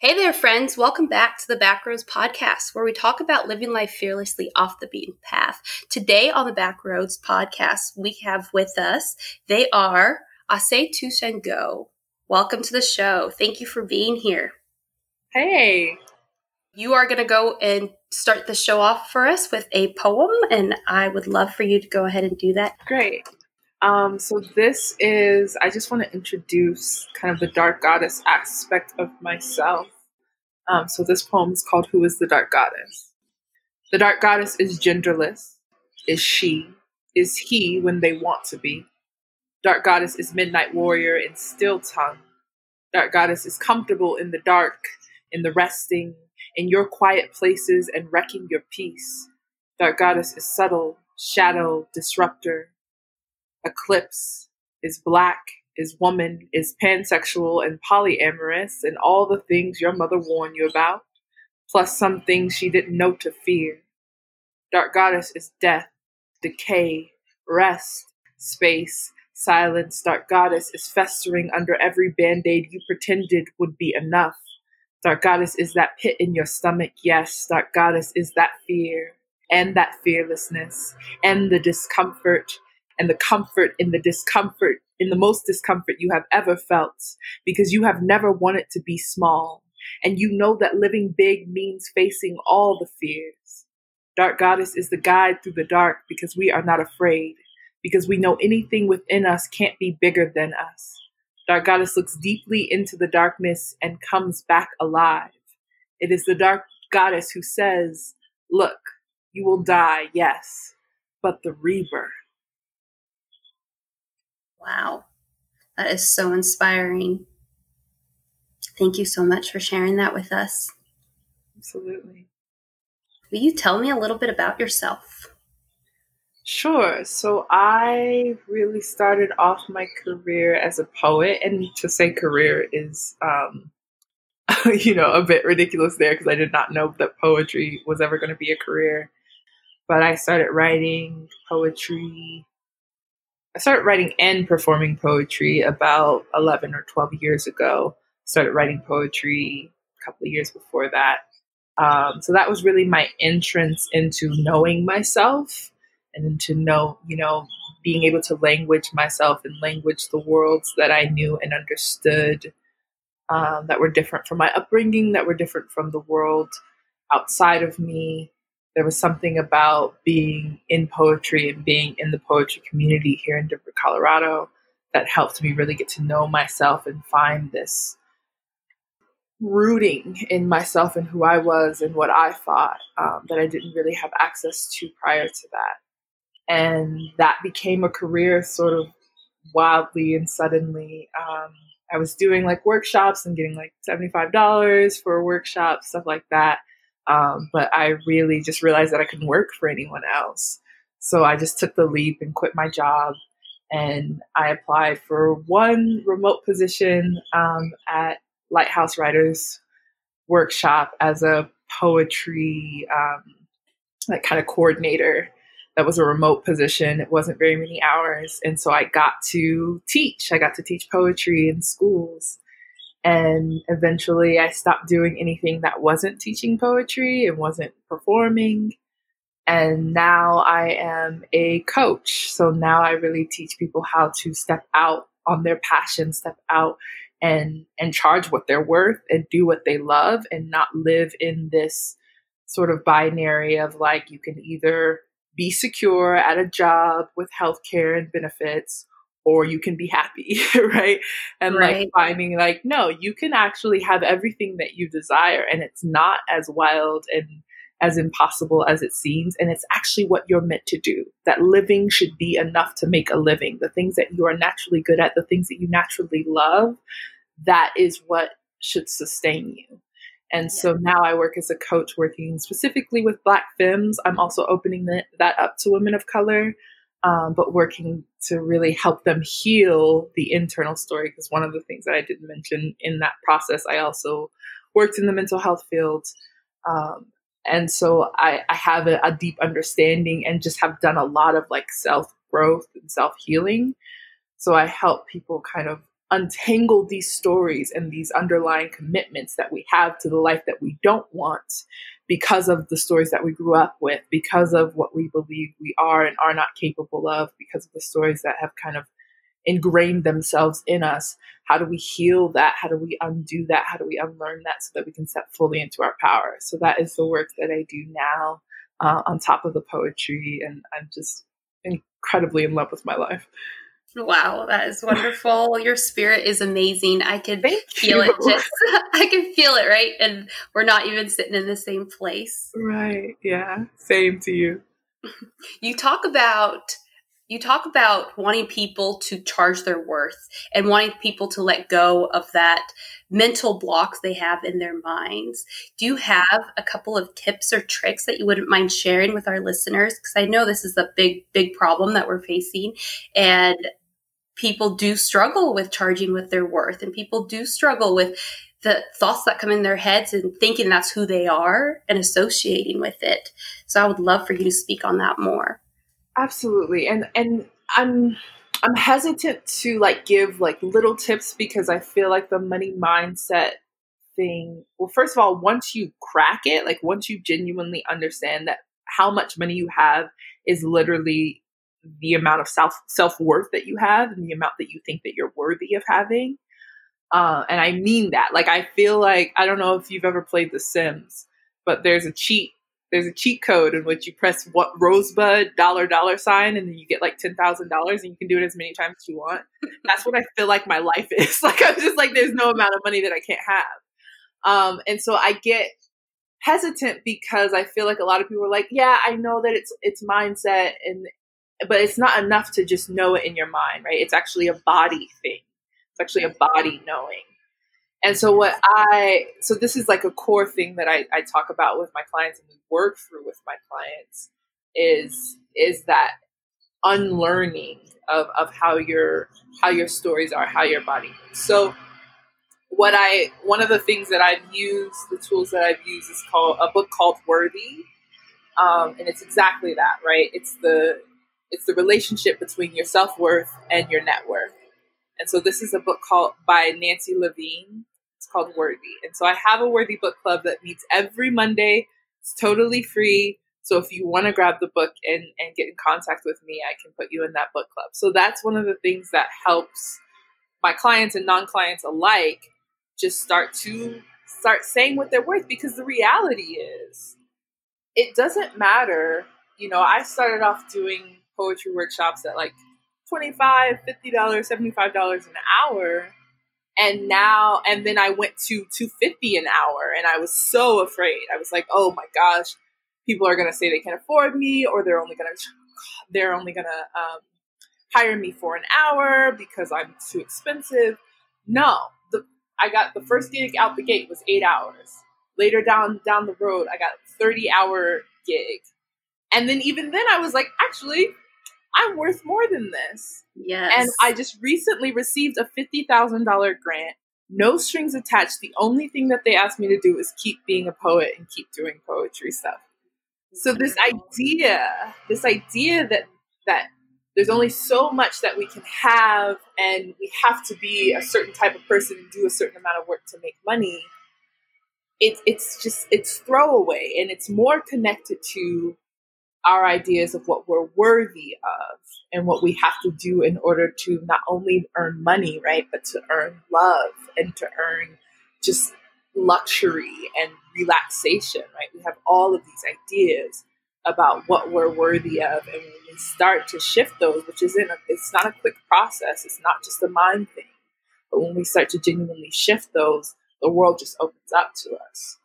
Hey there, friends. Welcome back to the Backroads Podcast, where we talk about living life fearlessly off the beaten path. Today on the Backroads Podcast, we have with us, they are Ase Go. Welcome to the show. Thank you for being here. Hey. You are going to go and start the show off for us with a poem, and I would love for you to go ahead and do that. Great. Um, so this is I just want to introduce kind of the dark goddess aspect of myself. Um, so this poem is called "Who is the Dark Goddess?" The dark goddess is genderless. Is she? Is he when they want to be? Dark goddess is midnight warrior in still tongue. Dark goddess is comfortable in the dark, in the resting, in your quiet places and wrecking your peace. Dark goddess is subtle, shadow, disruptor, Eclipse is black, is woman, is pansexual and polyamorous, and all the things your mother warned you about, plus some things she didn't know to fear. Dark Goddess is death, decay, rest, space, silence. Dark Goddess is festering under every band aid you pretended would be enough. Dark Goddess is that pit in your stomach, yes. Dark Goddess is that fear and that fearlessness and the discomfort and the comfort in the discomfort, in the most discomfort you have ever felt, because you have never wanted to be small. And you know that living big means facing all the fears. Dark Goddess is the guide through the dark because we are not afraid, because we know anything within us can't be bigger than us. Dark Goddess looks deeply into the darkness and comes back alive. It is the Dark Goddess who says, Look, you will die, yes, but the rebirth Wow. That is so inspiring. Thank you so much for sharing that with us. Absolutely. Will you tell me a little bit about yourself? Sure. So I really started off my career as a poet, and to say career is, um, you know, a bit ridiculous there because I did not know that poetry was ever going to be a career. But I started writing poetry I started writing and performing poetry about 11 or 12 years ago. Started writing poetry a couple of years before that. Um, so that was really my entrance into knowing myself and into know, you know, being able to language myself and language the worlds that I knew and understood um, that were different from my upbringing, that were different from the world outside of me there was something about being in poetry and being in the poetry community here in Denver, Colorado, that helped me really get to know myself and find this rooting in myself and who I was and what I thought um, that I didn't really have access to prior to that. And that became a career sort of wildly and suddenly. Um, I was doing like workshops and getting like $75 for a workshop, stuff like that. Um, but I really just realized that I couldn't work for anyone else. So I just took the leap and quit my job. And I applied for one remote position um, at Lighthouse Writers Workshop as a poetry, um, like kind of coordinator. That was a remote position. It wasn't very many hours. And so I got to teach. I got to teach poetry in schools. And eventually I stopped doing anything that wasn't teaching poetry and wasn't performing. And now I am a coach. So now I really teach people how to step out on their passion, step out and and charge what they're worth and do what they love and not live in this sort of binary of like you can either be secure at a job with healthcare and benefits or you can be happy, right? And right. like finding like, no, you can actually have everything that you desire and it's not as wild and as impossible as it seems. And it's actually what you're meant to do. That living should be enough to make a living. The things that you are naturally good at, the things that you naturally love, that is what should sustain you. And so now I work as a coach working specifically with Black femmes. I'm also opening that up to women of color um, but working to really help them heal the internal story. Because one of the things that I didn't mention in that process, I also worked in the mental health field. Um, and so I, I have a, a, deep understanding and just have done a lot of like self growth and self healing. So I help people kind of untangle these stories and these underlying commitments that we have to the life that we don't want because of the stories that we grew up with, because of what we believe we are and are not capable of, because of the stories that have kind of ingrained themselves in us. How do we heal that? How do we undo that? How do we unlearn that so that we can step fully into our power? So that is the work that I do now uh, on top of the poetry. And I'm just incredibly in love with my life. Wow, that is wonderful. Your spirit is amazing. I can Thank feel you. it just I can feel it, right? And we're not even sitting in the same place. Right. Yeah. Same to you. You talk about you talk about wanting people to charge their worth and wanting people to let go of that mental blocks they have in their minds. Do you have a couple of tips or tricks that you wouldn't mind sharing with our listeners? Because I know this is a big, big problem that we're facing. And people do struggle with charging with their worth, and people do struggle with the thoughts that come in their heads and thinking that's who they are and associating with it. So I would love for you to speak on that more. Absolutely. And and I'm I'm hesitant to like give like little tips because I feel like the money mindset thing well first of all once you crack it like once you genuinely understand that how much money you have is literally the amount of self self worth that you have and the amount that you think that you're worthy of having uh, and I mean that like I feel like I don't know if you've ever played The Sims but there's a cheat there's a cheat code in which you press what rosebud dollar dollar sign and then you get like ten thousand dollars and you can do it as many times as you want. That's what I feel like my life is. Like I'm just like there's no amount of money that I can't have. Um, and so I get hesitant because I feel like a lot of people are like, yeah, I know that it's it's mindset and but it's not enough to just know it in your mind, right? It's actually a body thing. It's actually a body knowing. And so what I so this is like a core thing that I, I talk about with my clients and we work through with my clients is is that unlearning of, of how your how your stories are, how your body moves. So what I one of the things that I've used, the tools that I've used is called a book called Worthy. Um, and it's exactly that, right? It's the it's the relationship between your self worth and your net worth. And so this is a book called by Nancy Levin. It's called Worthy. And so I have a Worthy book club that meets every Monday. It's totally free. So if you want to grab the book and, and get in contact with me, I can put you in that book club. So that's one of the things that helps my clients and non-clients alike just start to start saying what they're worth because the reality is it doesn't matter. You know, I started off doing poetry workshops at like 25 $50, $75 an hour. And now, and then I went to 250 an hour and I was so afraid. I was like, oh my gosh, people are going to say they can't afford me or they're only going to, they're only going to um, hire me for an hour because I'm too expensive. No, the, I got the first gig out the gate was eight hours. Later down, down the road, I got a 30 hour gig. And then even then I was like, actually, I'm worth more than this. Yes. And I just recently received a $50,000 grant, no strings attached. The only thing that they asked me to do is keep being a poet and keep doing poetry stuff. So this idea, this idea that that there's only so much that we can have and we have to be a certain type of person and do a certain amount of work to make money. It, it's just it's throwaway and it's more connected to our ideas of what we're worthy of and what we have to do in order to not only earn money, right, but to earn love and to earn just luxury and relaxation, right? We have all of these ideas about what we're worthy of, and when we start to shift those, which isn't, a, it's not a quick process, it's not just a mind thing, but when we start to genuinely shift those, the world just opens up to us.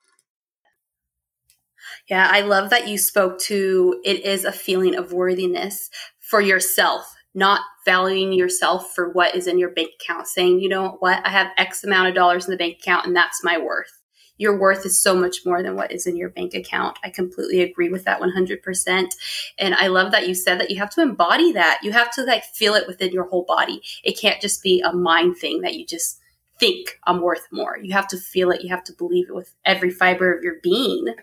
Yeah, I love that you spoke to it is a feeling of worthiness for yourself, not valuing yourself for what is in your bank account, saying, you know what, I have X amount of dollars in the bank account and that's my worth. Your worth is so much more than what is in your bank account. I completely agree with that 100%. And I love that you said that you have to embody that. You have to like feel it within your whole body. It can't just be a mind thing that you just think I'm worth more. You have to feel it. You have to believe it with every fiber of your being.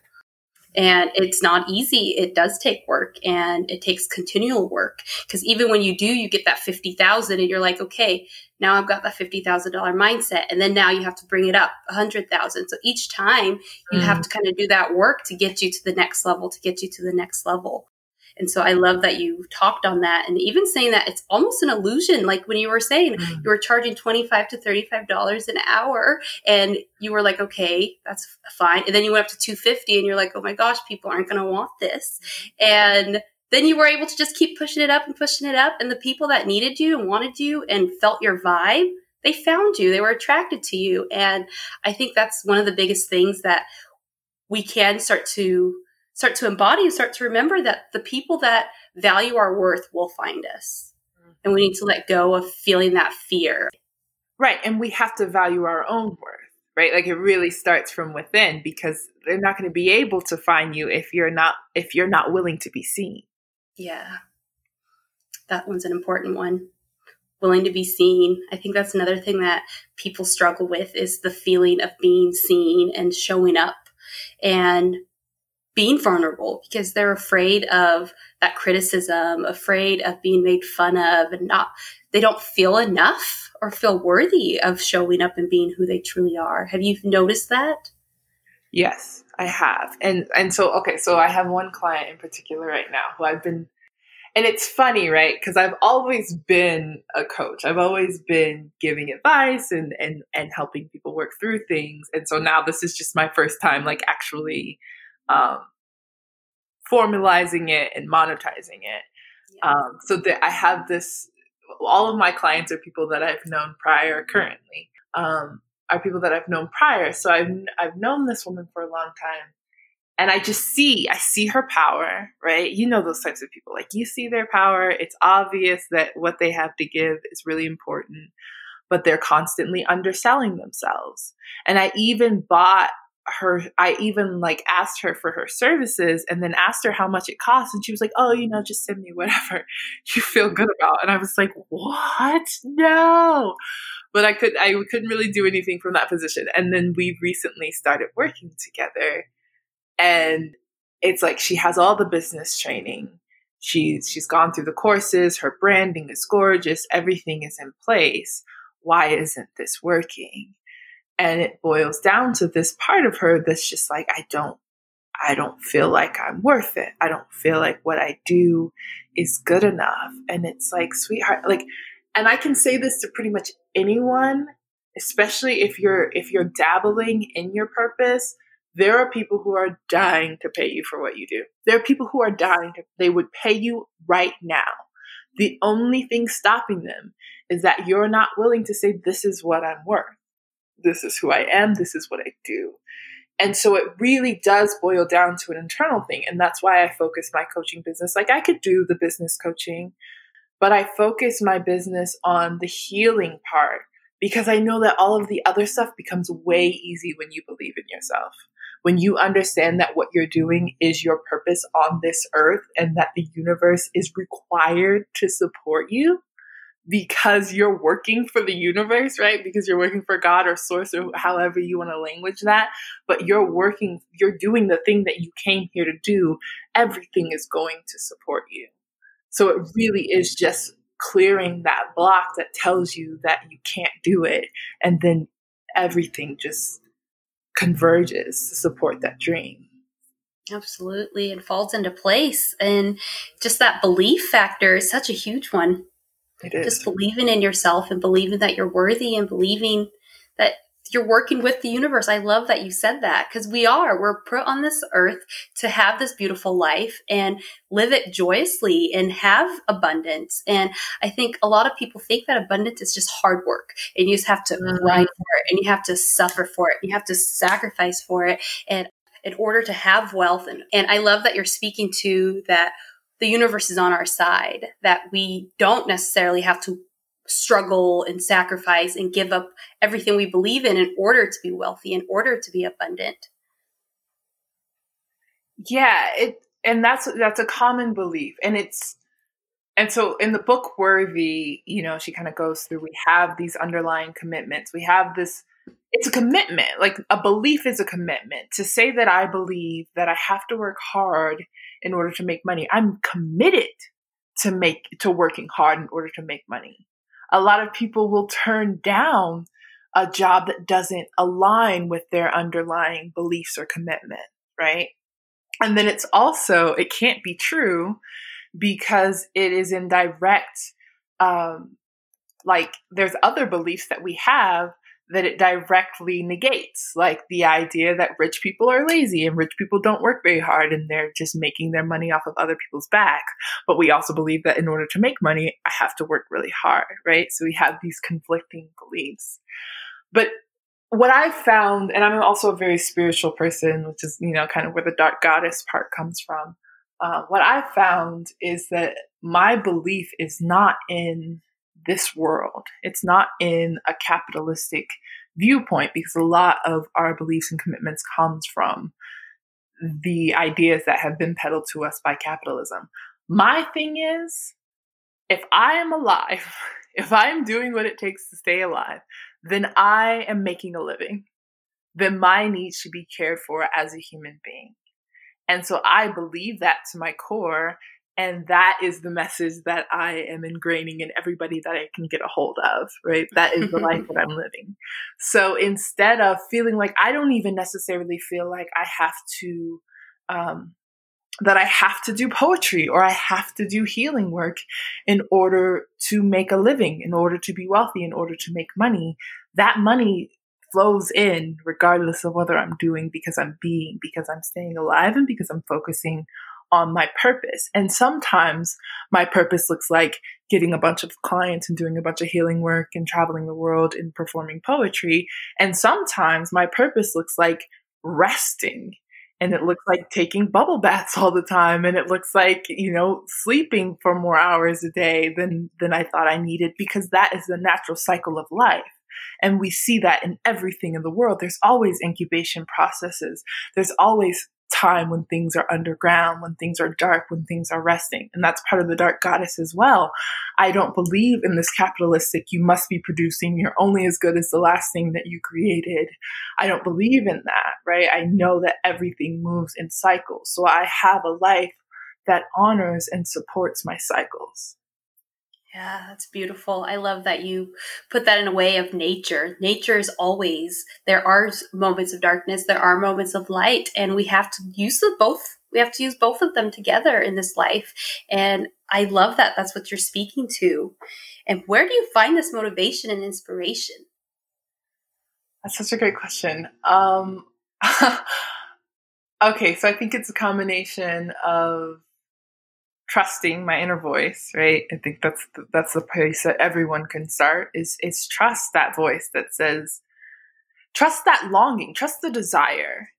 And it's not easy. It does take work and it takes continual work. Because even when you do, you get that 50,000 and you're like, okay, now I've got that $50,000 mindset. And then now you have to bring it up 100,000. So each time you mm. have to kind of do that work to get you to the next level, to get you to the next level. And so I love that you talked on that and even saying that it's almost an illusion. Like when you were saying mm. you were charging 25 to $35 an hour and you were like, okay, that's fine. And then you went up to 250 and you're like, oh my gosh, people aren't going to want this. And then you were able to just keep pushing it up and pushing it up. And the people that needed you and wanted you and felt your vibe, they found you, they were attracted to you. And I think that's one of the biggest things that we can start to start to embody and start to remember that the people that value our worth will find us. Mm-hmm. And we need to let go of feeling that fear. Right. And we have to value our own worth, right? Like it really starts from within because they're not going to be able to find you if you're not if you're not willing to be seen. Yeah. That one's an important one. Willing to be seen. I think that's another thing that people struggle with is the feeling of being seen and showing up. And being vulnerable because they're afraid of that criticism, afraid of being made fun of, and not, they don't feel enough or feel worthy of showing up and being who they truly are. Have you noticed that? Yes, I have. And and so okay, so I have one client in particular right now who I've been and it's funny, right? Because I've always been a coach. I've always been giving advice and and and helping people work through things. And so now this is just my first time like actually um, formalizing it and monetizing it. Yeah. Um, so that I have this, all of my clients are people that I've known prior currently, um, are people that I've known prior. So I've, I've known this woman for a long time. And I just see, I see her power, right? You know, those types of people. Like, you see their power. It's obvious that what they have to give is really important, but they're constantly underselling themselves. And I even bought her i even like asked her for her services and then asked her how much it costs and she was like oh you know just send me whatever you feel good about. And i was like what? No. But i could i couldn't really do anything from that position. And then we recently started working together and it's like she has all the business training. She's she's gone through the courses her branding is gorgeous everything is in place. Why isn't this working and it boils down to this part of her that's just like i don't i don't feel like i'm worth it. I don't feel like what i do is good enough. And it's like sweetheart like and i can say this to pretty much anyone especially if you're if you're dabbling in your purpose there are people who are dying to pay you for what you do. There are people who are dying to they would pay you right now. The only thing stopping them is that you're not willing to say this is what i'm worth this is who I am, this is what I do. And so it really does boil down to an internal thing. And that's why I focus my coaching business. Like I could do the business coaching, but I focus my business on the healing part because I know that all of the other stuff becomes way easy when you believe in yourself. When you understand that what you're doing is your purpose on this earth and that the universe is required to support you, because you're working for the universe, right? Because you're working for God or source or however you want to language that, but you're working, you're doing the thing that you came here to do. Everything is going to support you. So it really is just clearing that block that tells you that you can't do it. And then everything just converges to support that dream. Absolutely. It falls into place. And just that belief factor is such a huge one. Just believing in yourself and believing that you're worthy and believing that you're working with the universe. I love that you said that because we are. We're put on this earth to have this beautiful life and live it joyously and have abundance. And I think a lot of people think that abundance is just hard work and you just have to mm-hmm. grind for it and you have to suffer for it. You have to sacrifice for it. And in order to have wealth and, and I love that you're speaking to that the universe is on our side, that we don't necessarily have to struggle and sacrifice and give up everything we believe in in order to be wealthy, in order to be abundant. Yeah, it and that's that's a common belief and it's and so in the book worthy you know she kind of goes through we have these underlying commitments we have this it's a commitment. Like a belief is a commitment. To say that I believe that I have to work hard in order to make money, I'm committed to make to working hard in order to make money. A lot of people will turn down a job that doesn't align with their underlying beliefs or commitment, right? And then it's also, it can't be true because it is in direct, um, like there's other beliefs that we have that it directly negates, like the idea that rich people are lazy and rich people don't work very hard and they're just making their money off of other people's back. But we also believe that in order to make money, I have to work really hard, right? So we have these conflicting beliefs. But what I've found, and I'm also a very spiritual person, which is, you know, kind of where the dark goddess part comes from. Uh, what I've found is that my belief is not in this world. It's not in a capitalistic viewpoint because a lot of our beliefs and commitments comes from the ideas that have been peddled to us by capitalism. My thing is, if I am alive, if I am doing what it takes to stay alive, then I am making a living. Then my needs should be cared for as a human being. And so I believe that to my core. And that is the message that I am ingraining in everybody that I can get a hold of, right? That is the life that I'm living. So instead of feeling like I don't even necessarily feel like I have to, um, that I have to do poetry or I have to do healing work in order to make a living, in order to be wealthy, in order to make money. That money flows in regardless of whether I'm doing because I'm being, because I'm staying alive and because I'm focusing on my purpose. And sometimes my purpose looks like getting a bunch of clients and doing a bunch of healing work and traveling the world and performing poetry. And sometimes my purpose looks like resting. And it looks like taking bubble baths all the time. And it looks like you know sleeping for more hours a day than than i thought i needed because that is the natural cycle of life. And we see that in everything in the world. There's always incubation processes. There's always time when things are underground, when things are dark, when things are resting. And that's part of the dark goddess as well. I don't believe in this capitalistic, you must be producing, you're only as good as the last thing that you created. I don't believe in that, right? I know that everything moves in cycles. So I have a life that honors and supports my cycles. Yeah, that's beautiful. I love that you put that in a way of nature. Nature is always, there are moments of darkness, there are moments of light, and we have to use them both. We have to use both of them together in this life. And I love that that's what you're speaking to. And where do you find this motivation and inspiration? That's such a great question. Um, okay, so I think it's a combination of trusting my inner voice, right? I think that's the, that's the place that everyone can start is is trust that voice that says trust that longing, trust the desire.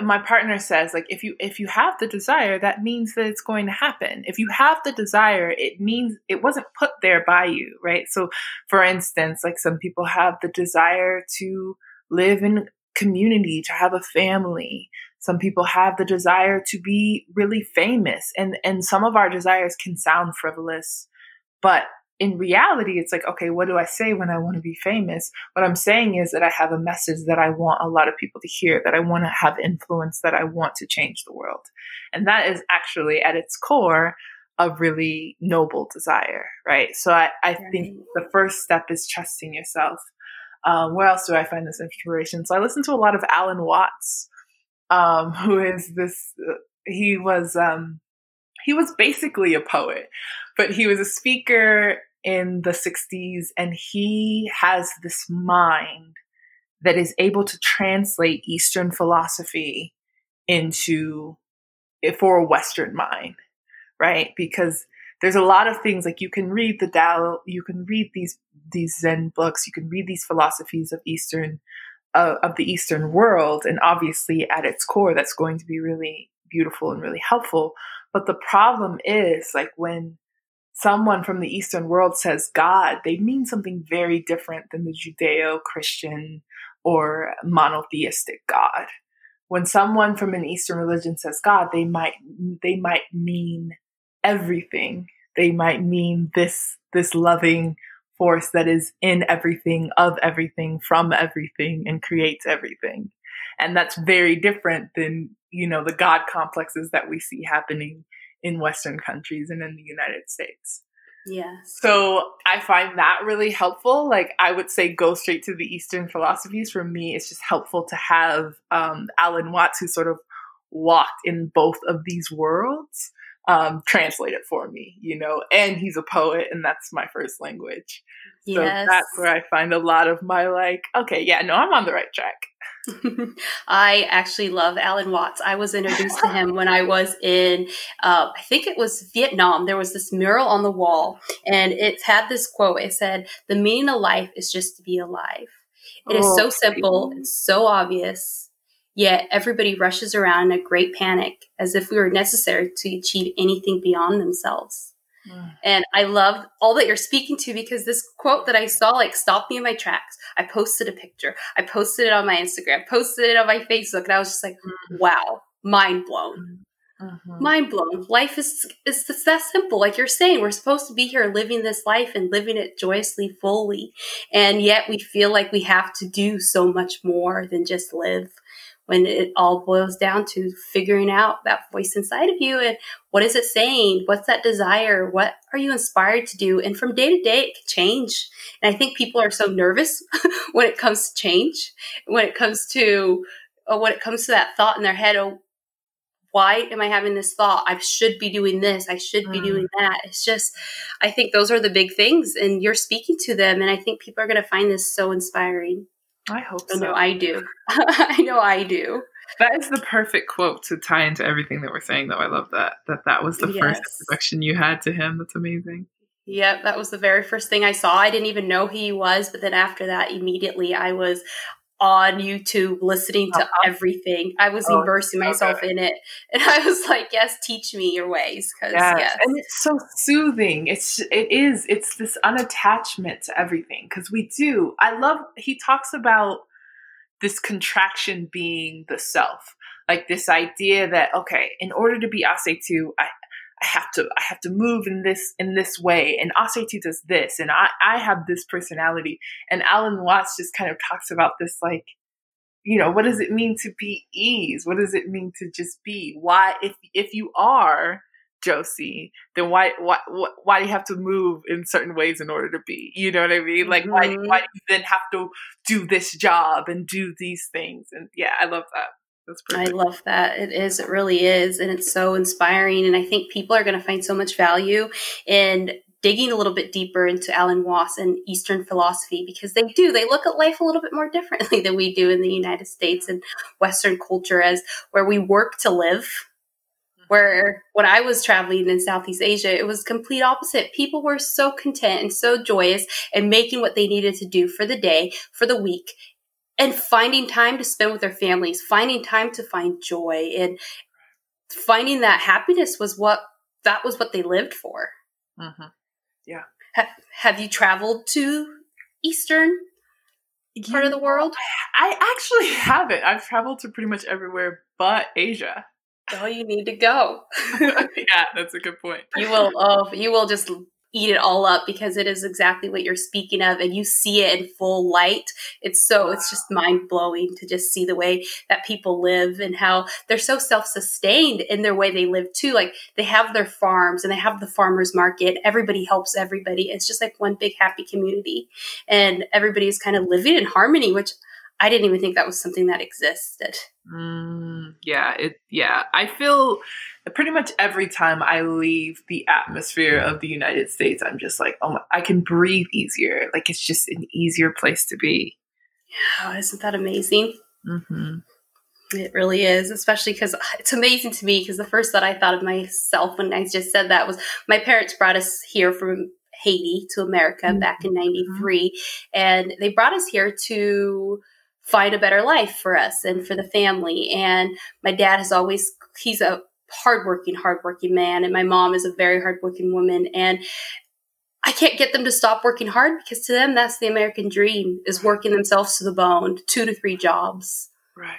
My partner says like if you if you have the desire that means that it's going to happen. If you have the desire it means it wasn't put there by you, right? So for instance, like some people have the desire to live in community, to have a family, some people have the desire to be really famous and, and some of our desires can sound frivolous, but in reality, it's like, okay, what do I say when I want to be famous? What I'm saying is that I have a message that I want a lot of people to hear, that I want to have influence, that I want to change the world. And that is actually at its core a really noble desire, right? So I, I think the first step is trusting yourself. Um, where else do I find this inspiration? So I listen to a lot of Alan Watts, um, who is this, uh, he was, um, he was basically a poet, but he was a speaker in the 60s and he has this mind that is able to translate Eastern philosophy into for a Western mind, right? Because there's a lot of things like you can read the Tao, you can read these these Zen books, you can read these philosophies of Eastern uh, of the Eastern world. And obviously, at its core, that's going to be really beautiful and really helpful. But the problem is, like, when someone from the Eastern world says God, they mean something very different than the Judeo Christian or monotheistic God. When someone from an Eastern religion says God, they might they might mean everything. They might mean this this loving force that is in everything, of everything, from everything, and creates everything. And that's very different than, you know, the God complexes that we see happening in Western countries and in the United States. Yes. So I find that really helpful. Like I would say, go straight to the Eastern philosophies. For me, it's just helpful to have um, Alan Watts, who sort of walked in both of these worlds, um, translate it for me, you know. And he's a poet, and that's my first language. So yes. that's where I find a lot of my like, okay, yeah, no, I'm on the right track. I actually love Alan Watts. I was introduced to him when I was in, uh, I think it was Vietnam. There was this mural on the wall, and it had this quote. It said, "The meaning of life is just to be alive." It is so oh, simple and so obvious, yet everybody rushes around in a great panic as if we were necessary to achieve anything beyond themselves. Mm. And I love all that you're speaking to because this quote that I saw like stopped me in my tracks. I posted a picture. I posted it on my Instagram, posted it on my Facebook, and I was just like, mm. wow, mind blown. Mm-hmm. Mind blown. Life is is that simple. Like you're saying, we're supposed to be here living this life and living it joyously, fully. And yet we feel like we have to do so much more than just live when it all boils down to figuring out that voice inside of you and what is it saying? What's that desire? What are you inspired to do? And from day to day, it can change. And I think people are so nervous when it comes to change, when it comes to, uh, when it comes to that thought in their head, oh, why am I having this thought? I should be doing this. I should be mm. doing that. It's just, I think those are the big things, and you're speaking to them. And I think people are going to find this so inspiring. I hope oh, so. I know I do. I know I do. That is the perfect quote to tie into everything that we're saying, though. I love that. That that was the yes. first introduction you had to him. That's amazing. Yep, that was the very first thing I saw. I didn't even know who he was, but then after that, immediately I was on YouTube listening to uh-huh. everything. I was oh, immersing myself okay. in it. And I was like, yes, teach me your ways. Cause yes. yes. And it's so soothing. It's, it is, it's this unattachment to everything. Cause we do, I love, he talks about this contraction being the self. Like this idea that, okay, in order to be Asetu, I, I have to I have to move in this in this way. And Asetu does this. And I, I have this personality. And Alan Watts just kind of talks about this like you know what does it mean to be ease? What does it mean to just be? Why if if you are Josie then why why why do you have to move in certain ways in order to be? You know what I mean? Like mm-hmm. why why do you then have to do this job and do these things? And yeah I love that I love that. It is. It really is. And it's so inspiring. And I think people are going to find so much value in digging a little bit deeper into Alan Watts and Eastern philosophy because they do. They look at life a little bit more differently than we do in the United States and Western culture as where we work to live. Mm-hmm. Where when I was traveling in Southeast Asia, it was complete opposite. People were so content and so joyous and making what they needed to do for the day, for the week, and finding time to spend with their families, finding time to find joy and finding that happiness was what that was what they lived for. Mm-hmm. Yeah. Ha- have you traveled to Eastern you part of the world? I actually haven't. I've traveled to pretty much everywhere but Asia. Oh, you need to go. yeah, that's a good point. You will. Oh, you will just eat it all up because it is exactly what you're speaking of and you see it in full light. It's so, it's just mind blowing to just see the way that people live and how they're so self sustained in their way they live too. Like they have their farms and they have the farmers market. Everybody helps everybody. It's just like one big happy community and everybody is kind of living in harmony, which I didn't even think that was something that existed. Mm, yeah, it. Yeah, I feel pretty much every time I leave the atmosphere of the United States, I'm just like, oh my, I can breathe easier. Like it's just an easier place to be. Yeah, isn't that amazing? Mm-hmm. It really is, especially because it's amazing to me. Because the first thought I thought of myself when I just said that was my parents brought us here from Haiti to America mm-hmm. back in '93, and they brought us here to find a better life for us and for the family. And my dad has always, he's a hardworking, hardworking man. And my mom is a very hardworking woman. And I can't get them to stop working hard because to them, that's the American dream is working themselves to the bone, two to three jobs. Right.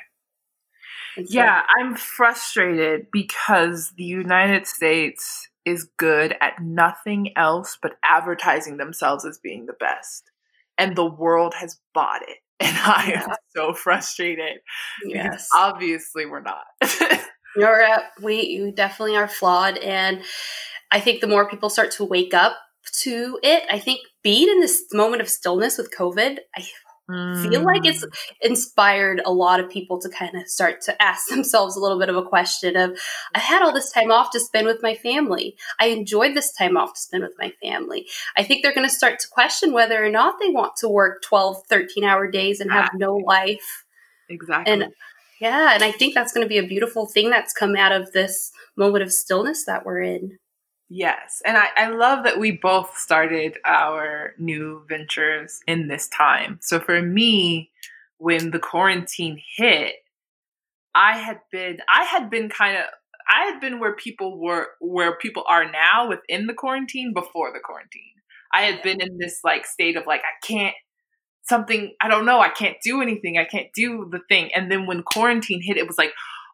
So, yeah, I'm frustrated because the United States is good at nothing else but advertising themselves as being the best. And the world has bought it. And I am so frustrated. Yes. Obviously, we're not. You're, uh, we, we definitely are flawed. And I think the more people start to wake up to it, I think being in this moment of stillness with COVID, I feel like it's mm. inspired a lot of people to kind of start to ask themselves a little bit of a question of I had all this time off to spend with my family. I enjoyed this time off to spend with my family. I think they're going to start to question whether or not they want to work 12, 13 hour days and have no life. Exactly. And yeah, and I think that's going to be a beautiful thing that's come out of this moment of stillness that we're in. Yes. And I, I love that we both started our new ventures in this time. So for me, when the quarantine hit, I had been I had been kind of I had been where people were where people are now within the quarantine before the quarantine. I had been in this like state of like I can't something I don't know, I can't do anything, I can't do the thing. And then when quarantine hit, it was like,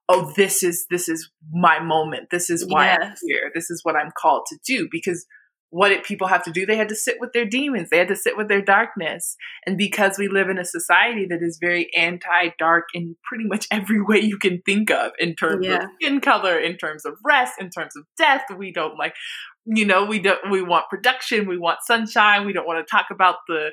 oh, this is this is my moment. This is why yes. I'm here. This is what I'm called to do. Because what did people have to do? They had to sit with their demons. They had to sit with their darkness. And because we live in a society that is very anti-dark in pretty much every way you can think of, in terms yeah. of skin color, in terms of rest, in terms of death, we don't like, you know, we don't. We want production. We want sunshine. We don't want to talk about the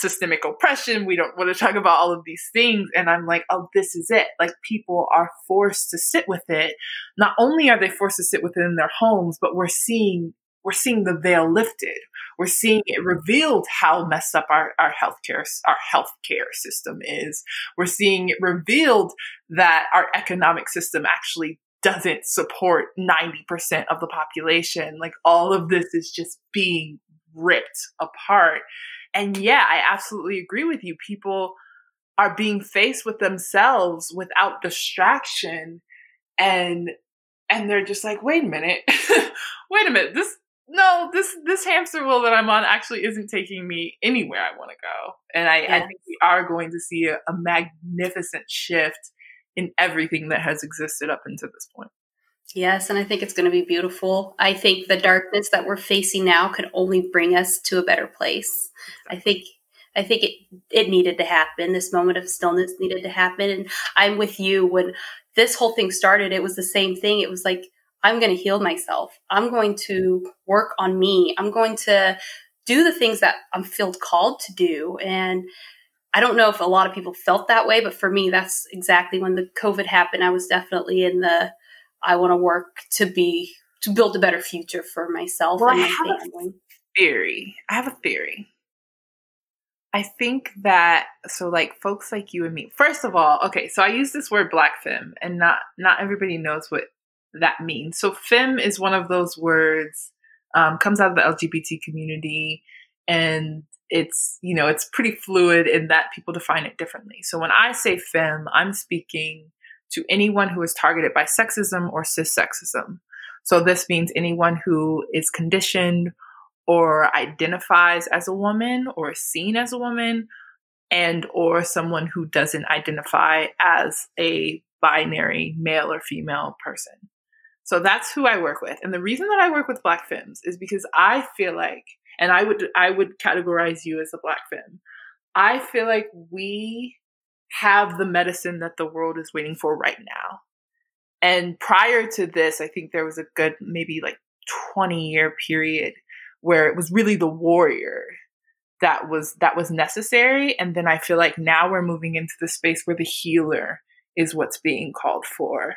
systemic oppression. We don't want to talk about all of these things. And I'm like, oh, this is it. Like people are forced to sit with it. Not only are they forced to sit with it in their homes, but we're seeing we're seeing the veil lifted. We're seeing it revealed how messed up our, our healthcare our healthcare system is. We're seeing it revealed that our economic system actually doesn't support 90% of the population. Like all of this is just being ripped apart. And yeah, I absolutely agree with you. People are being faced with themselves without distraction and and they're just like, wait a minute, wait a minute, this no, this this hamster wheel that I'm on actually isn't taking me anywhere I want to go. And I, yes. I, think we are going to see a, a magnificent shift in everything that has existed up until this point. Yes, and I think it's going to be beautiful. I think the darkness that we're facing now could only bring us to a better place. I think I think it it needed to happen. This moment of stillness needed to happen and I'm with you when this whole thing started. It was the same thing. It was like I'm going to heal myself. I'm going to work on me. I'm going to do the things that I'm feel called to do and I don't know if a lot of people felt that way, but for me, that's exactly when the COVID happened. I was definitely in the I want to work to be to build a better future for myself well, and my family. theory. I have a theory. I think that so like folks like you and me. First of all, okay, so I use this word black femme and not not everybody knows what that means. So femme is one of those words um, comes out of the LGBT community and it's you know it's pretty fluid in that people define it differently. So when I say femme, I'm speaking to anyone who is targeted by sexism or cissexism. So this means anyone who is conditioned or identifies as a woman or is seen as a woman and or someone who doesn't identify as a binary male or female person. So that's who I work with. And the reason that I work with black femmes is because I feel like and I would I would categorize you as a black femme. I feel like we have the medicine that the world is waiting for right now. And prior to this, I think there was a good maybe like 20 year period where it was really the warrior that was that was necessary and then I feel like now we're moving into the space where the healer is what's being called for.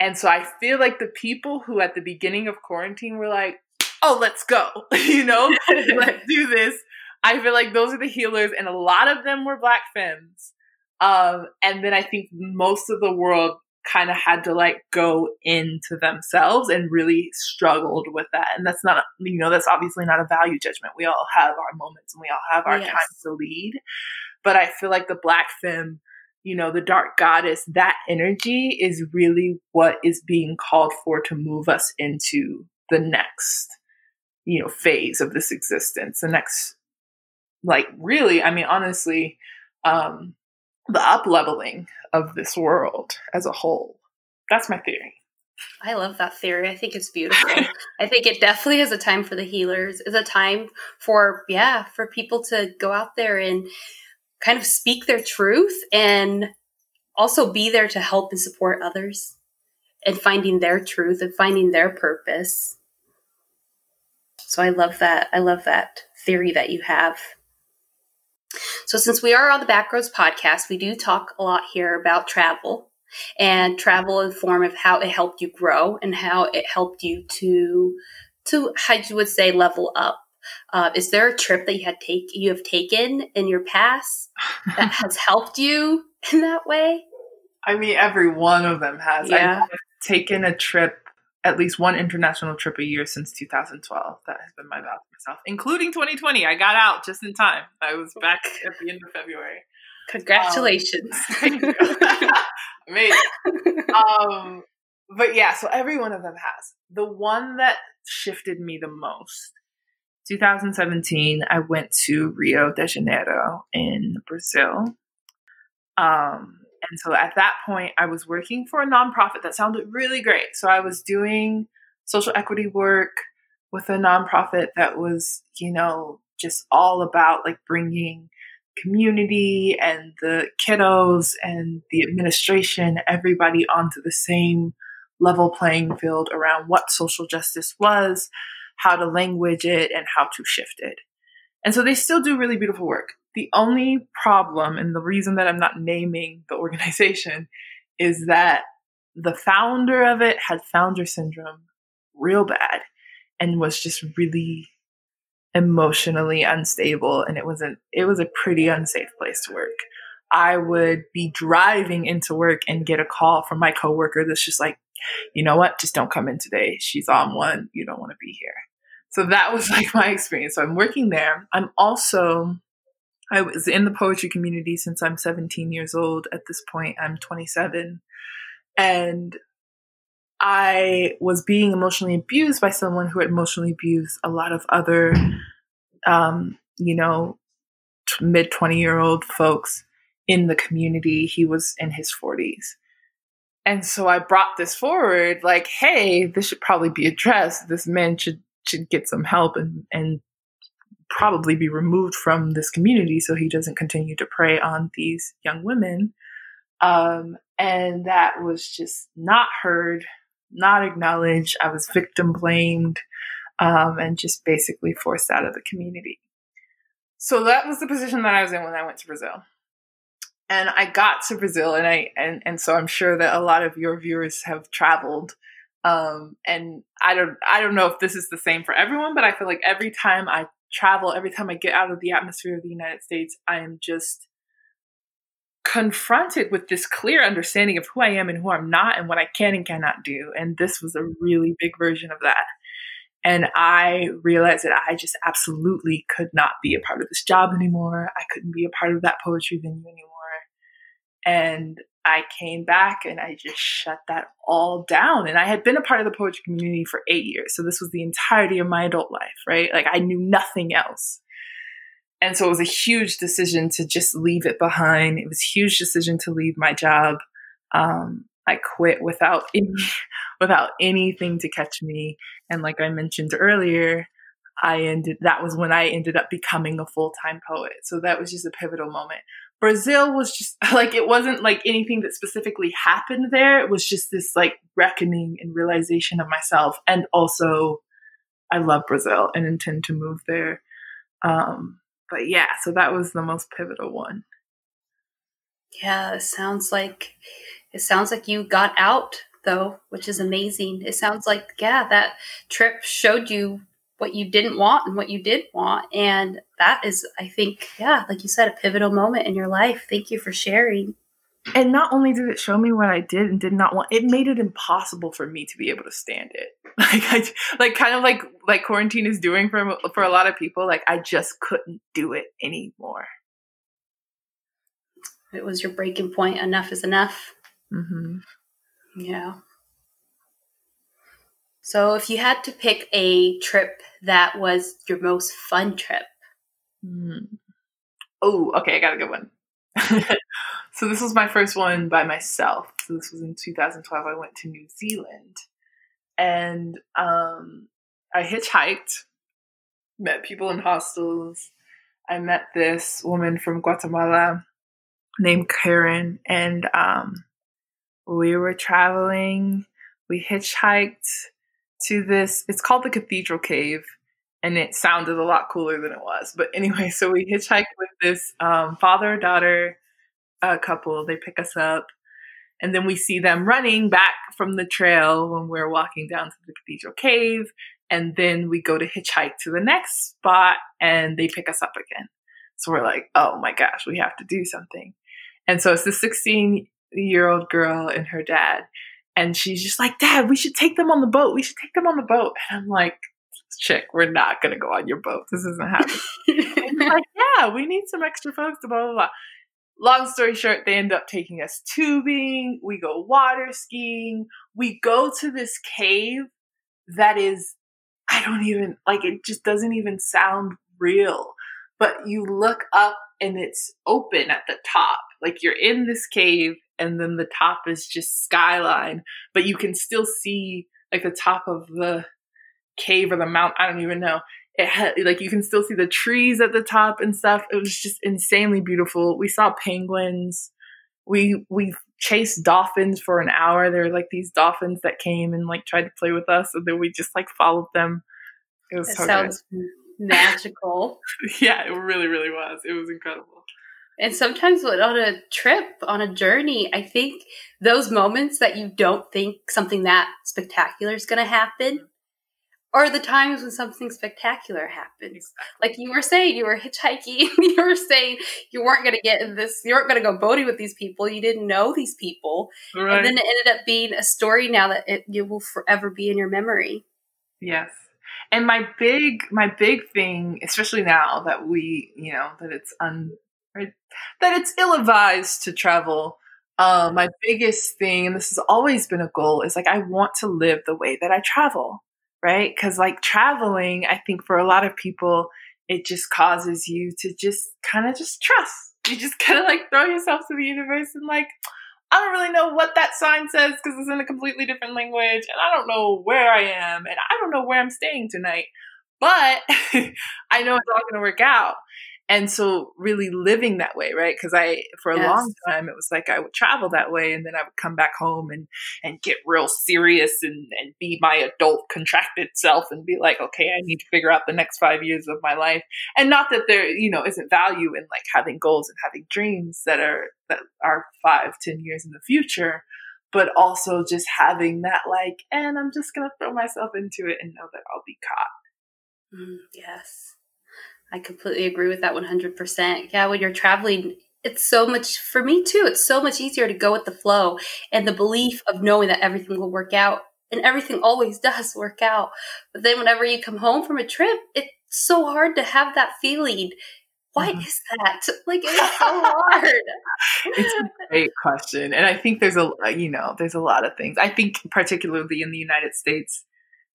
And so I feel like the people who at the beginning of quarantine were like, "Oh, let's go." you know, let's do this. I feel like those are the healers and a lot of them were black femmes um, and then I think most of the world kind of had to like go into themselves and really struggled with that. And that's not, you know, that's obviously not a value judgment. We all have our moments and we all have our yes. times to lead. But I feel like the black femme, you know, the dark goddess, that energy is really what is being called for to move us into the next, you know, phase of this existence. The next, like, really, I mean, honestly, um, the up leveling of this world as a whole. That's my theory. I love that theory. I think it's beautiful. I think it definitely is a time for the healers. Is a time for yeah, for people to go out there and kind of speak their truth and also be there to help and support others and finding their truth and finding their purpose. So I love that. I love that theory that you have. So since we are on the Backroads podcast, we do talk a lot here about travel and travel in form of how it helped you grow and how it helped you to to how you would say level up. Uh, is there a trip that you had take you have taken in your past that has helped you in that way? I mean, every one of them has. Yeah. I've taken a trip, at least one international trip a year since 2012. That has been my vow to myself, including 2020. I got out just in time. I was back at the end of February. Congratulations. Um, Amazing. um, but yeah, so every one of them has. The one that shifted me the most 2017, I went to Rio de Janeiro in Brazil. Um, and so at that point, I was working for a nonprofit that sounded really great. So I was doing social equity work with a nonprofit that was, you know, just all about like bringing community and the kiddos and the administration, everybody onto the same level playing field around what social justice was, how to language it, and how to shift it. And so they still do really beautiful work. The only problem, and the reason that I'm not naming the organization, is that the founder of it had founder syndrome real bad and was just really emotionally unstable and it was a it was a pretty unsafe place to work. I would be driving into work and get a call from my coworker that's just like, you know what, just don't come in today. She's on one. You don't want to be here. So that was like my experience. So I'm working there. I'm also I was in the poetry community since I'm 17 years old. At this point, I'm 27. And I was being emotionally abused by someone who had emotionally abused a lot of other, um, you know, t- mid 20 year old folks in the community. He was in his 40s. And so I brought this forward like, hey, this should probably be addressed. This man should should get some help and, and probably be removed from this community so he doesn't continue to prey on these young women. Um, and that was just not heard not acknowledged. I was victim blamed um, and just basically forced out of the community. So that was the position that I was in when I went to Brazil. And I got to Brazil, and I and and so I'm sure that a lot of your viewers have traveled. Um, and I don't I don't know if this is the same for everyone, but I feel like every time I travel, every time I get out of the atmosphere of the United States, I am just confronted with this clear understanding of who I am and who I'm not and what I can and cannot do. And this was a really big version of that. And I realized that I just absolutely could not be a part of this job anymore. I couldn't be a part of that poetry venue anymore. And I came back and I just shut that all down. And I had been a part of the poetry community for eight years. So this was the entirety of my adult life, right? Like I knew nothing else. And so it was a huge decision to just leave it behind. It was a huge decision to leave my job. Um, I quit without any, without anything to catch me. And like I mentioned earlier, I ended, that was when I ended up becoming a full time poet. So that was just a pivotal moment. Brazil was just like, it wasn't like anything that specifically happened there. It was just this like reckoning and realization of myself. And also, I love Brazil and intend to move there. Um, but yeah, so that was the most pivotal one. Yeah, it sounds like it sounds like you got out though, which is amazing. It sounds like yeah, that trip showed you what you didn't want and what you did want and that is I think yeah, like you said a pivotal moment in your life. Thank you for sharing. And not only did it show me what I did and did not want, it made it impossible for me to be able to stand it. Like I, like kind of like like quarantine is doing for for a lot of people. Like I just couldn't do it anymore. It was your breaking point. Enough is enough. Mm-hmm. Yeah. So, if you had to pick a trip that was your most fun trip, mm. oh, okay, I got a good one. so this was my first one by myself. So this was in 2012. I went to New Zealand. and um, I hitchhiked, met people in hostels. I met this woman from Guatemala named Karen, and um, we were traveling. We hitchhiked to this, it's called the Cathedral Cave, and it sounded a lot cooler than it was. But anyway, so we hitchhiked with this um, father daughter uh, couple. They pick us up, and then we see them running back from the trail when we're walking down to the Cathedral Cave. And then we go to hitchhike to the next spot, and they pick us up again. So we're like, oh my gosh, we have to do something. And so it's the 16 year old girl and her dad. And she's just like, Dad, we should take them on the boat. We should take them on the boat. And I'm like, Chick, we're not going to go on your boat. This isn't happening. like, yeah, we need some extra folks to blah, blah, blah. Long story short, they end up taking us tubing. We go water skiing. We go to this cave that is, I don't even, like, it just doesn't even sound real. But you look up and it's open at the top. Like you're in this cave and then the top is just skyline, but you can still see like the top of the cave or the mount. I don't even know. It had like you can still see the trees at the top and stuff. It was just insanely beautiful. We saw penguins. We we chased dolphins for an hour. There were like these dolphins that came and like tried to play with us, and then we just like followed them. It was so sounds good. magical. yeah, it really, really was. It was incredible. And sometimes on a trip, on a journey, I think those moments that you don't think something that spectacular is going to happen are the times when something spectacular happens. Like you were saying, you were hitchhiking, you were saying you weren't going to get in this, you weren't going to go boating with these people, you didn't know these people. Right. And then it ended up being a story now that it, it will forever be in your memory. Yes. And my big, my big thing, especially now that we, you know, that it's un, right? That it's ill advised to travel. Uh, my biggest thing, and this has always been a goal, is like I want to live the way that I travel, right? Because like traveling, I think for a lot of people, it just causes you to just kind of just trust. You just kind of like throw yourself to the universe and like, I don't really know what that sign says because it's in a completely different language, and I don't know where I am, and I don't know where I'm staying tonight. But I know it's all going to work out and so really living that way right? Because i for a yes. long time it was like i would travel that way and then i would come back home and and get real serious and and be my adult contracted self and be like okay i need to figure out the next five years of my life. And not that there you know isn't value in like having goals and having dreams that are that are five ten years in the future but also just having that like and i'm just gonna throw myself into it and know that i'll be caught. Mm, yes I completely agree with that 100%. Yeah, when you're traveling, it's so much for me too. It's so much easier to go with the flow and the belief of knowing that everything will work out. And everything always does work out. But then whenever you come home from a trip, it's so hard to have that feeling. Why mm-hmm. is that? Like it's so hard. it's a great question. And I think there's a you know, there's a lot of things. I think particularly in the United States,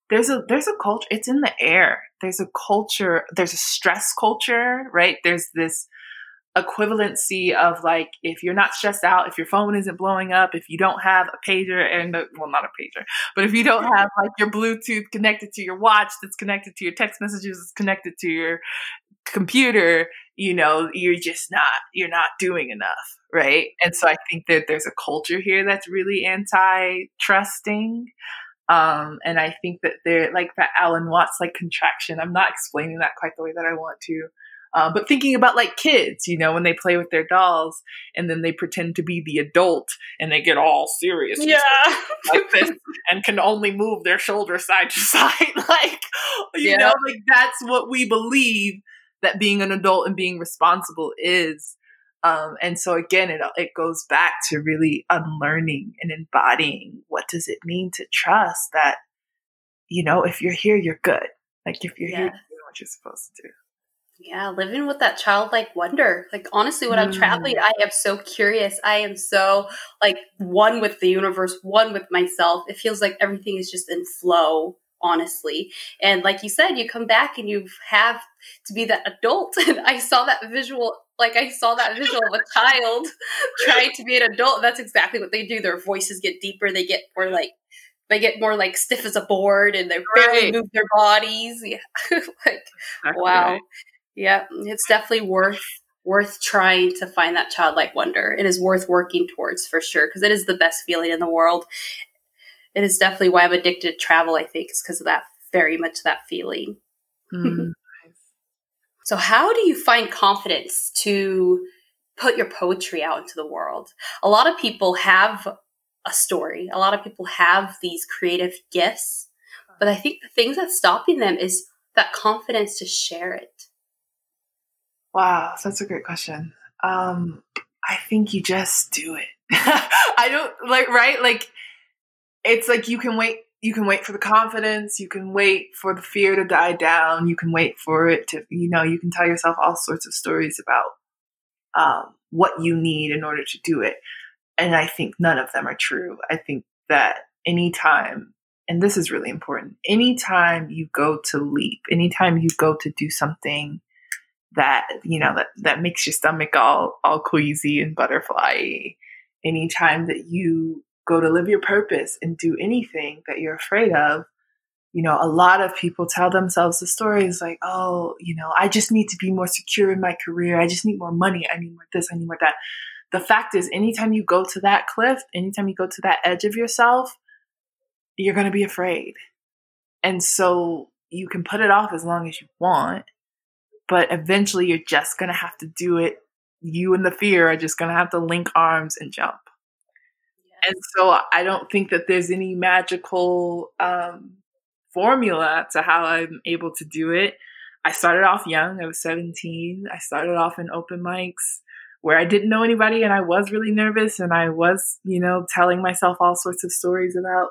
there's a there's a culture it's in the air. There's a culture there's a stress culture right? There's this equivalency of like if you're not stressed out if your phone isn't blowing up if you don't have a pager and well not a pager but if you don't have like your bluetooth connected to your watch that's connected to your text messages that's connected to your computer you know you're just not you're not doing enough right? And so i think that there's a culture here that's really anti trusting um, and I think that they're like that Alan Watts like contraction. I'm not explaining that quite the way that I want to. Uh, but thinking about like kids, you know, when they play with their dolls and then they pretend to be the adult and they get all serious. Yeah. Like this and can only move their shoulder side to side. like, you yeah. know, like that's what we believe that being an adult and being responsible is. Um, and so again, it it goes back to really unlearning and embodying what does it mean to trust that, you know, if you're here, you're good. Like if you're here, you're doing what you're supposed to do. Yeah, living with that childlike wonder. Like honestly, when. I'm traveling, mm. I am so curious. I am so like one with the universe, one with myself. It feels like everything is just in flow honestly. And like you said, you come back and you have to be that adult. And I saw that visual, like I saw that visual of a child trying to be an adult. That's exactly what they do. Their voices get deeper. They get more like they get more like stiff as a board and they barely Right. move their bodies. Yeah. like Exactly wow. right. Yeah, it's definitely worth worth trying to find that childlike wonder. It is worth working towards for sure because it is the best feeling in the world. It is definitely why I'm addicted to travel. I think is because of that very much that feeling. Mm. So, how do you find confidence to put your poetry out into the world? A lot of people have a story. A lot of people have these creative gifts, but I think the things that's stopping them is that confidence to share it. Wow, that's a great question. Um, I think you just do it. I don't like right like it's like you can wait you can wait for the confidence, you can wait for the fear to die down, you can wait for it to you know, you can tell yourself all sorts of stories about um, what you need in order to do it. And I think none of them are true. I think that anytime and this is really important, anytime you go to leap, anytime you go to do something that you know that that makes your stomach all all queasy and butterfly anytime that you go to live your purpose and do anything that you're afraid of you know a lot of people tell themselves the stories like oh you know i just need to be more secure in my career. I just need more money. I need more this. I need more that. The fact is anytime you go to that cliff anytime you go to that edge of yourself you're going to be afraid. And so you can put it off as long as you want but eventually you're just going to have to do it. You and the fear are just going to have to link arms and jump. And so I don't think that there's any magical um, formula to how I'm able to do it. I started off young. I was 17. I started off in open mics where I didn't know anybody and I was really nervous and I was, you know, telling myself all sorts of stories about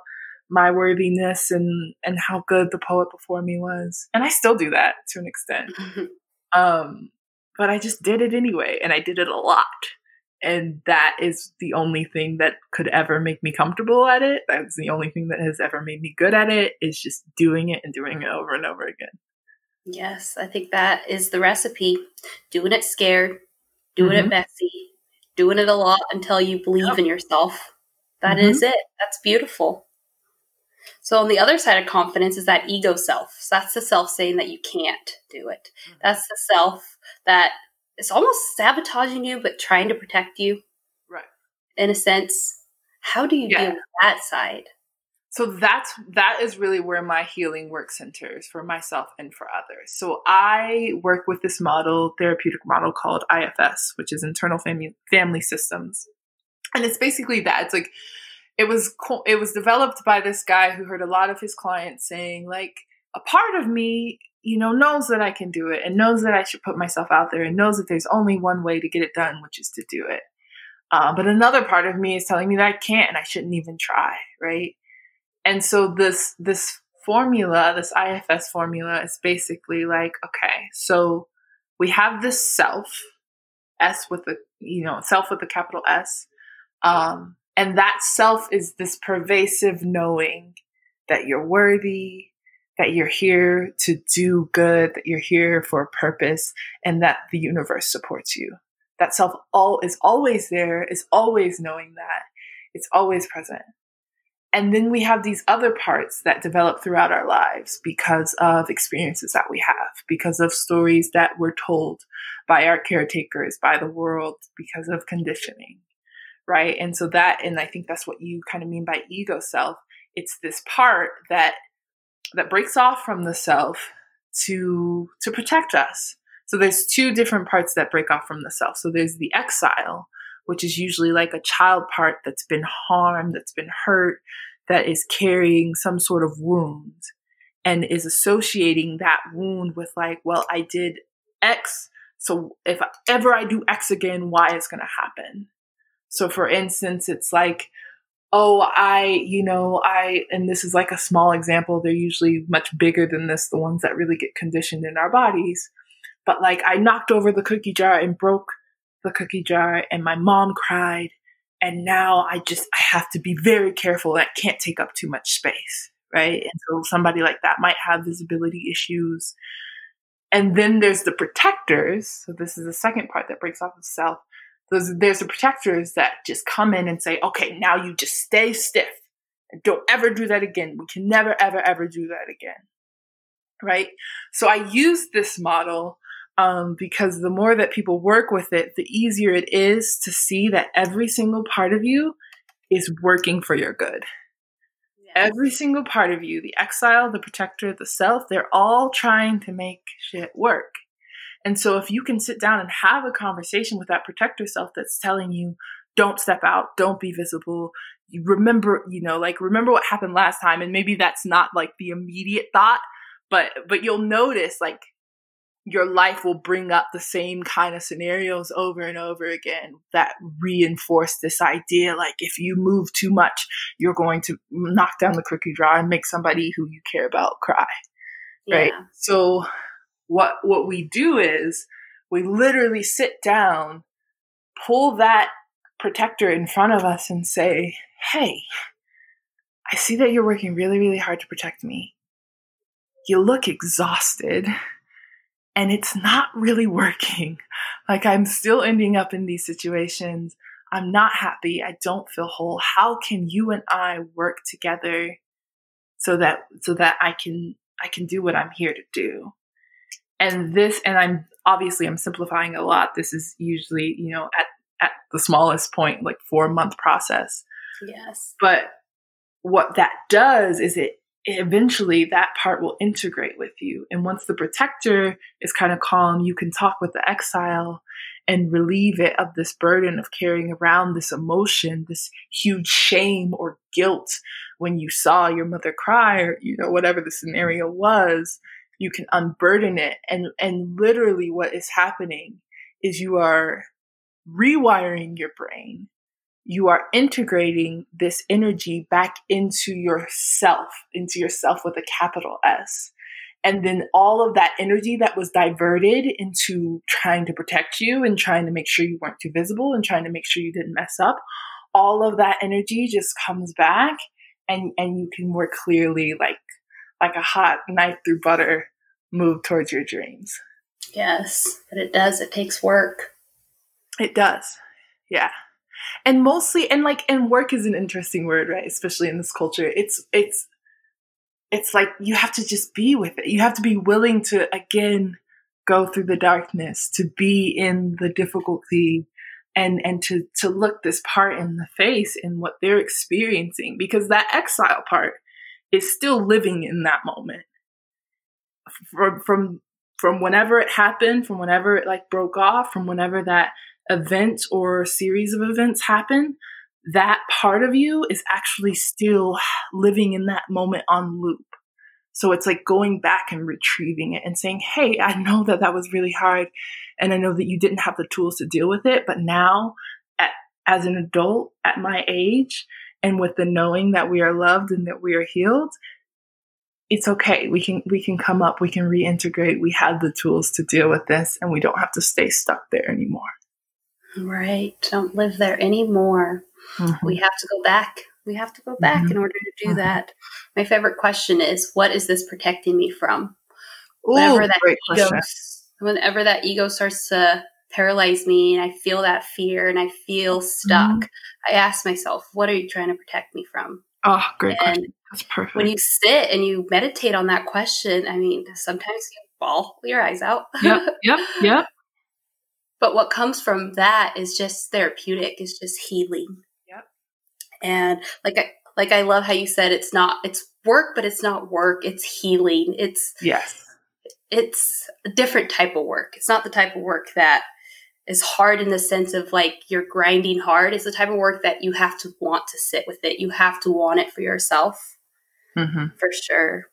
my worthiness and and how good the poet before me was. And I still do that to an extent. Um, but I just did it anyway, and I did it a lot. And that is the only thing that could ever make me comfortable at it. That's the only thing that has ever made me good at it is just doing it and doing it over and over again. Yes, I think that is the recipe. Doing it scared, doing Mhm. it messy, doing it a lot until you believe Yep. in yourself. That Mhm. is it. That's beautiful. So on the other side of confidence is that ego self. So that's the self saying that you can't do it. Mm-hmm. That's the self that is almost sabotaging you but trying to protect you Right. in a sense. How do you Yeah. deal with that side? So that's that is really where my healing work centers for myself and for others. So I work with this model, therapeutic model called IFS, which is internal family family systems. And it's basically that. It's like it was co- it was developed by this guy who heard a lot of his clients saying like a part of me you know knows that i can do it and knows that i should put myself out there and knows that there's only one way to get it done which is to do it. Uh, but another part of me is telling me that i can't and i shouldn't even try right? And so this this formula this ifs formula is basically like okay so we have this self s with the you know self with a capital s um, and that self is this pervasive knowing that you're worthy, that you're here to do good, that you're here for a purpose, and that the universe supports you. That self all is always there, is always knowing that. It's always present. And then we have these other parts that develop throughout our lives because of experiences that we have, because of stories that we're told by our caretakers, by the world, because of conditioning right and so that and i think that's what you kind of mean by ego self it's this part that that breaks off from the self to to protect us. So there's two different parts that break off from the self. So there's the exile which is usually like a child part that's been harmed that's been hurt that is carrying some sort of wound and is associating that wound with like well i did x so if ever i do x again y is going to happen. So, for instance, it's like, oh, I, you know, I, and this is like a small example. They're usually much bigger than this, the ones that really get conditioned in our bodies. But like, I knocked over the cookie jar and broke the cookie jar, and my mom cried. And now I just, I have to be very careful. I can't take up too much space. Right. And so somebody like that might have visibility issues. And then there's the protectors. So, this is the second part that breaks off of self there's, there's the protectors that just come in and say, okay, now you just stay stiff. And don't ever do that again. We can never, ever, ever do that again. Right? So I use this model um, because the more that people work with it, the easier it is to see that every single part of you is working for your good. Every single part of you, the exile, the protector, the self, they're all trying to make shit work. And so if you can sit down and have a conversation with that protector self that's telling you, don't step out, don't be visible, you remember, you know, like remember what happened last time. And maybe that's not like the immediate thought, but but you'll notice like your life will bring up the same kind of scenarios over and over again that reinforce this idea like if you move too much you're going to knock down the cookie jar and make somebody who you care about cry yeah. right so what what we do is we literally sit down pull that protector in front of us and say hey i see that you're working really really hard to protect me you look exhausted and it's not really working. Like I'm still ending up in these situations. I'm not happy. I don't feel whole. How can you and I work together so that so that I can I can do what I'm here to do? And this and I'm obviously I'm simplifying a lot. This is usually, you know, at at the smallest point like 4 month process. Yes. But what that does is it eventually that part will integrate with you. And once the protector is kind of calm, you can talk with the exile and relieve it of this burden of carrying around this emotion, this huge shame or guilt when you saw your mother cry or, you know, whatever the scenario was. You can unburden it. And, and literally what is happening is you are rewiring your brain you are integrating this energy back into yourself, into yourself with a capital S. And then all of that energy that was diverted into trying to protect you and trying to make sure you weren't too visible and trying to make sure you didn't mess up, all of that energy just comes back and, and you can more clearly, like, like a hot knife through butter, move towards your dreams. Yes, but it does. It takes work. It does. Yeah and mostly and like and work is an interesting word right especially in this culture it's it's it's like you have to just be with it you have to be willing to again go through the darkness to be in the difficulty and and to to look this part in the face in what they're experiencing because that exile part is still living in that moment from from from whenever it happened from whenever it like broke off from whenever that event or series of events happen, that part of you is actually still living in that moment on loop. So it's like going back and retrieving it and saying, Hey, I know that that was really hard. And I know that you didn't have the tools to deal with it. But now, at, as an adult at my age, and with the knowing that we are loved and that we are healed, it's okay. We can we can come up, we can reintegrate. We have the tools to deal with this and we don't have to stay stuck there anymore. Right. Don't live there anymore. Mm-hmm. We have to go back. We have to go back mm-hmm. in order to do mm-hmm. that. My favorite question is what is this protecting me from? Ooh, whenever that ego, whenever that ego starts to paralyze me and I feel that fear and I feel stuck, mm-hmm. I ask myself, what are you trying to protect me from? Oh, great and question. That's perfect. When you sit and you meditate on that question, I mean, sometimes you bawl your eyes out. Yep, yep, yep. But what comes from that is just therapeutic, is just healing. Yep. And like I like I love how you said it's not it's work, but it's not work, it's healing. It's yes. It's a different type of work. It's not the type of work that is hard in the sense of like you're grinding hard. It's the type of work that you have to want to sit with it. You have to want it for yourself. Mm-hmm. For sure.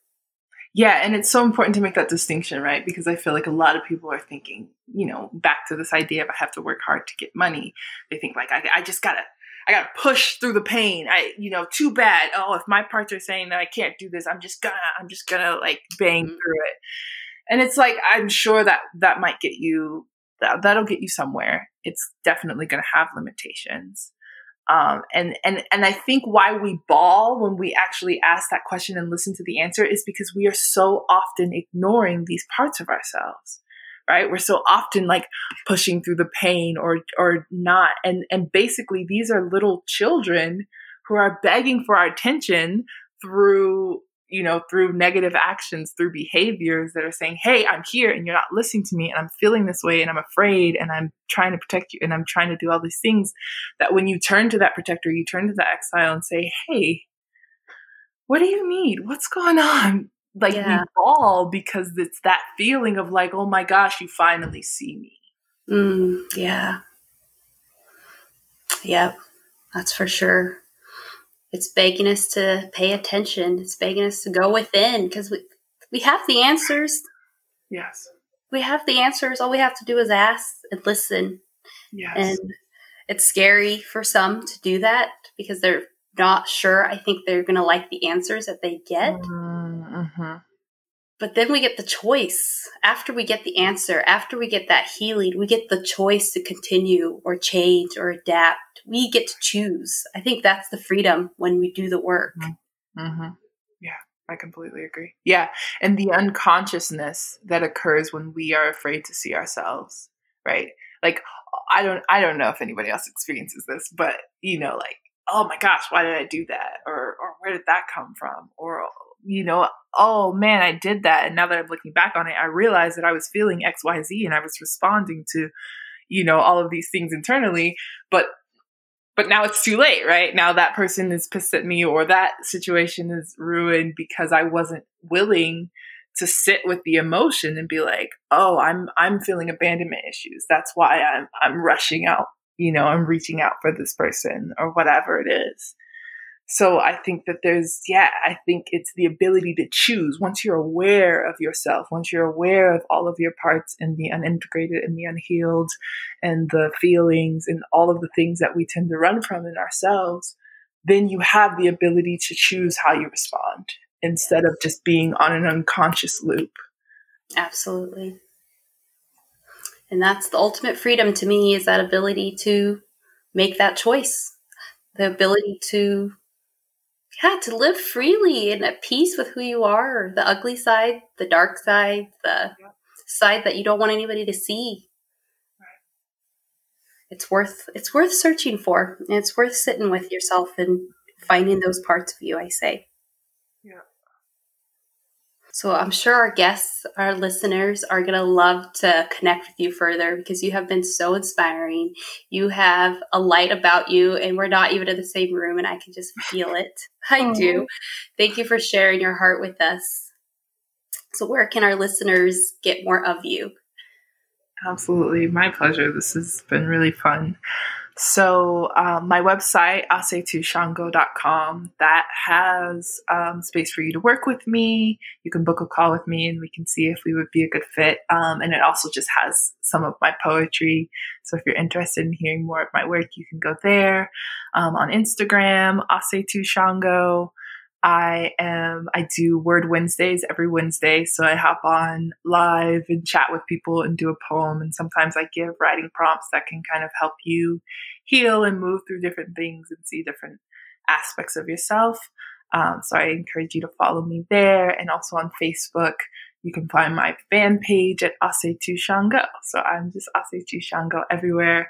Yeah, and it's so important to make that distinction, right? Because I feel like a lot of people are thinking, you know, back to this idea of I have to work hard to get money. They think like I, I just gotta, I gotta push through the pain. I, you know, too bad. Oh, if my parts are saying that I can't do this, I'm just gonna, I'm just gonna like bang mm-hmm. through it. And it's like I'm sure that that might get you, that that'll get you somewhere. It's definitely gonna have limitations. Um, and and and I think why we bawl when we actually ask that question and listen to the answer is because we are so often ignoring these parts of ourselves, right? We're so often like pushing through the pain or or not, and and basically these are little children who are begging for our attention through you know, through negative actions, through behaviors that are saying, Hey, I'm here and you're not listening to me and I'm feeling this way and I'm afraid and I'm trying to protect you and I'm trying to do all these things that when you turn to that protector, you turn to that exile and say, Hey, what do you need? What's going on? Like yeah. we fall because it's that feeling of like, oh my gosh, you finally see me. Mm, yeah. Yep. That's for sure it's begging us to pay attention. It's begging us to go within because we we have the answers. Yes. We have the answers. All we have to do is ask and listen. Yes. And it's scary for some to do that because they're not sure. I think they're going to like the answers that they get. Mm-hmm. But then we get the choice. After we get the answer, after we get that healing, we get the choice to continue or change or adapt. We get to choose. I think that's the freedom when we do the work. Mm-hmm. mm-hmm. Yeah, I completely agree. Yeah. And the unconsciousness that occurs when we are afraid to see ourselves, right? Like, I don't, I don't know if anybody else experiences this, but you know, like, oh my gosh, why did I do that? Or, or where did that come from? Or, you know, oh man, I did that. And now that I'm looking back on it, I realized that I was feeling XYZ and I was responding to, you know, all of these things internally. But but now it's too late, right? Now that person is pissed at me or that situation is ruined because I wasn't willing to sit with the emotion and be like, "Oh, I'm I'm feeling abandonment issues. That's why I'm I'm rushing out, you know, I'm reaching out for this person or whatever it is." So I think that there's, yeah, I think it's the ability to choose once you're aware of yourself, once you're aware of all of your parts and the unintegrated and the unhealed and the feelings and all of the things that we tend to run from in ourselves, then you have the ability to choose how you respond instead of just being on an unconscious loop. Absolutely. And that's the ultimate freedom to me is that ability to make that choice, the ability to yeah, to live freely and at peace with who you are, the ugly side, the dark side, the yeah. side that you don't want anybody to see. Right. It's worth it's worth searching for. And it's worth sitting with yourself and finding those parts of you, I say. Yeah. So I'm sure our guests, our listeners are going to love to connect with you further because you have been so inspiring. You have a light about you, and we're not even in the same room, and I can just feel it. I do. Thank you for sharing your heart with us. So, where can our listeners get more of you? Absolutely. My pleasure. This has been really fun. So um, my website, asetushango.com, that has um, space for you to work with me. You can book a call with me and we can see if we would be a good fit. Um, and it also just has some of my poetry. So if you're interested in hearing more of my work, you can go there. Um, on Instagram, asetushango. I am I do word Wednesdays every Wednesday, so I hop on live and chat with people and do a poem and sometimes I give writing prompts that can kind of help you heal and move through different things and see different aspects of yourself. Um, so I encourage you to follow me there and also on Facebook. You can find my fan page at Asetu Shango. So I'm just Asetu Shango everywhere.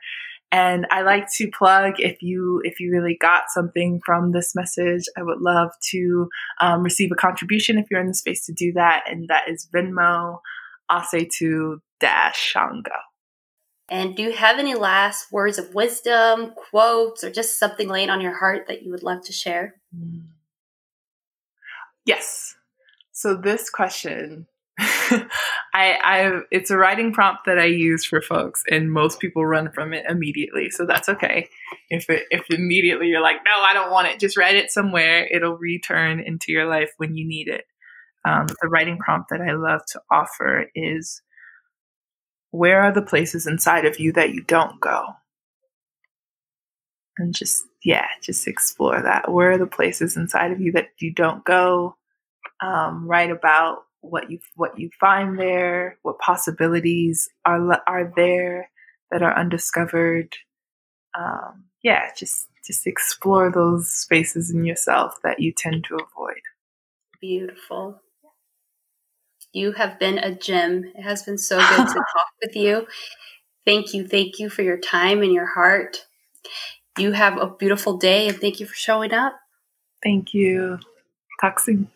And I like to plug if you if you really got something from this message, I would love to um, receive a contribution if you're in the space to do that, and that is Venmo Asetu dash Shango. And do you have any last words of wisdom, quotes, or just something laying on your heart that you would love to share? Yes. So this question I, I, it's a writing prompt that I use for folks, and most people run from it immediately. So that's okay. If it, if immediately you're like, no, I don't want it, just write it somewhere. It'll return into your life when you need it. Um, the writing prompt that I love to offer is, where are the places inside of you that you don't go? And just yeah, just explore that. Where are the places inside of you that you don't go? Um, write about what you what you find there, what possibilities are are there that are undiscovered. Um, yeah, just just explore those spaces in yourself that you tend to avoid. Beautiful. You have been a gem. It has been so good to talk with you. Thank you, thank you for your time and your heart. You have a beautiful day and thank you for showing up. Thank you. Talk soon.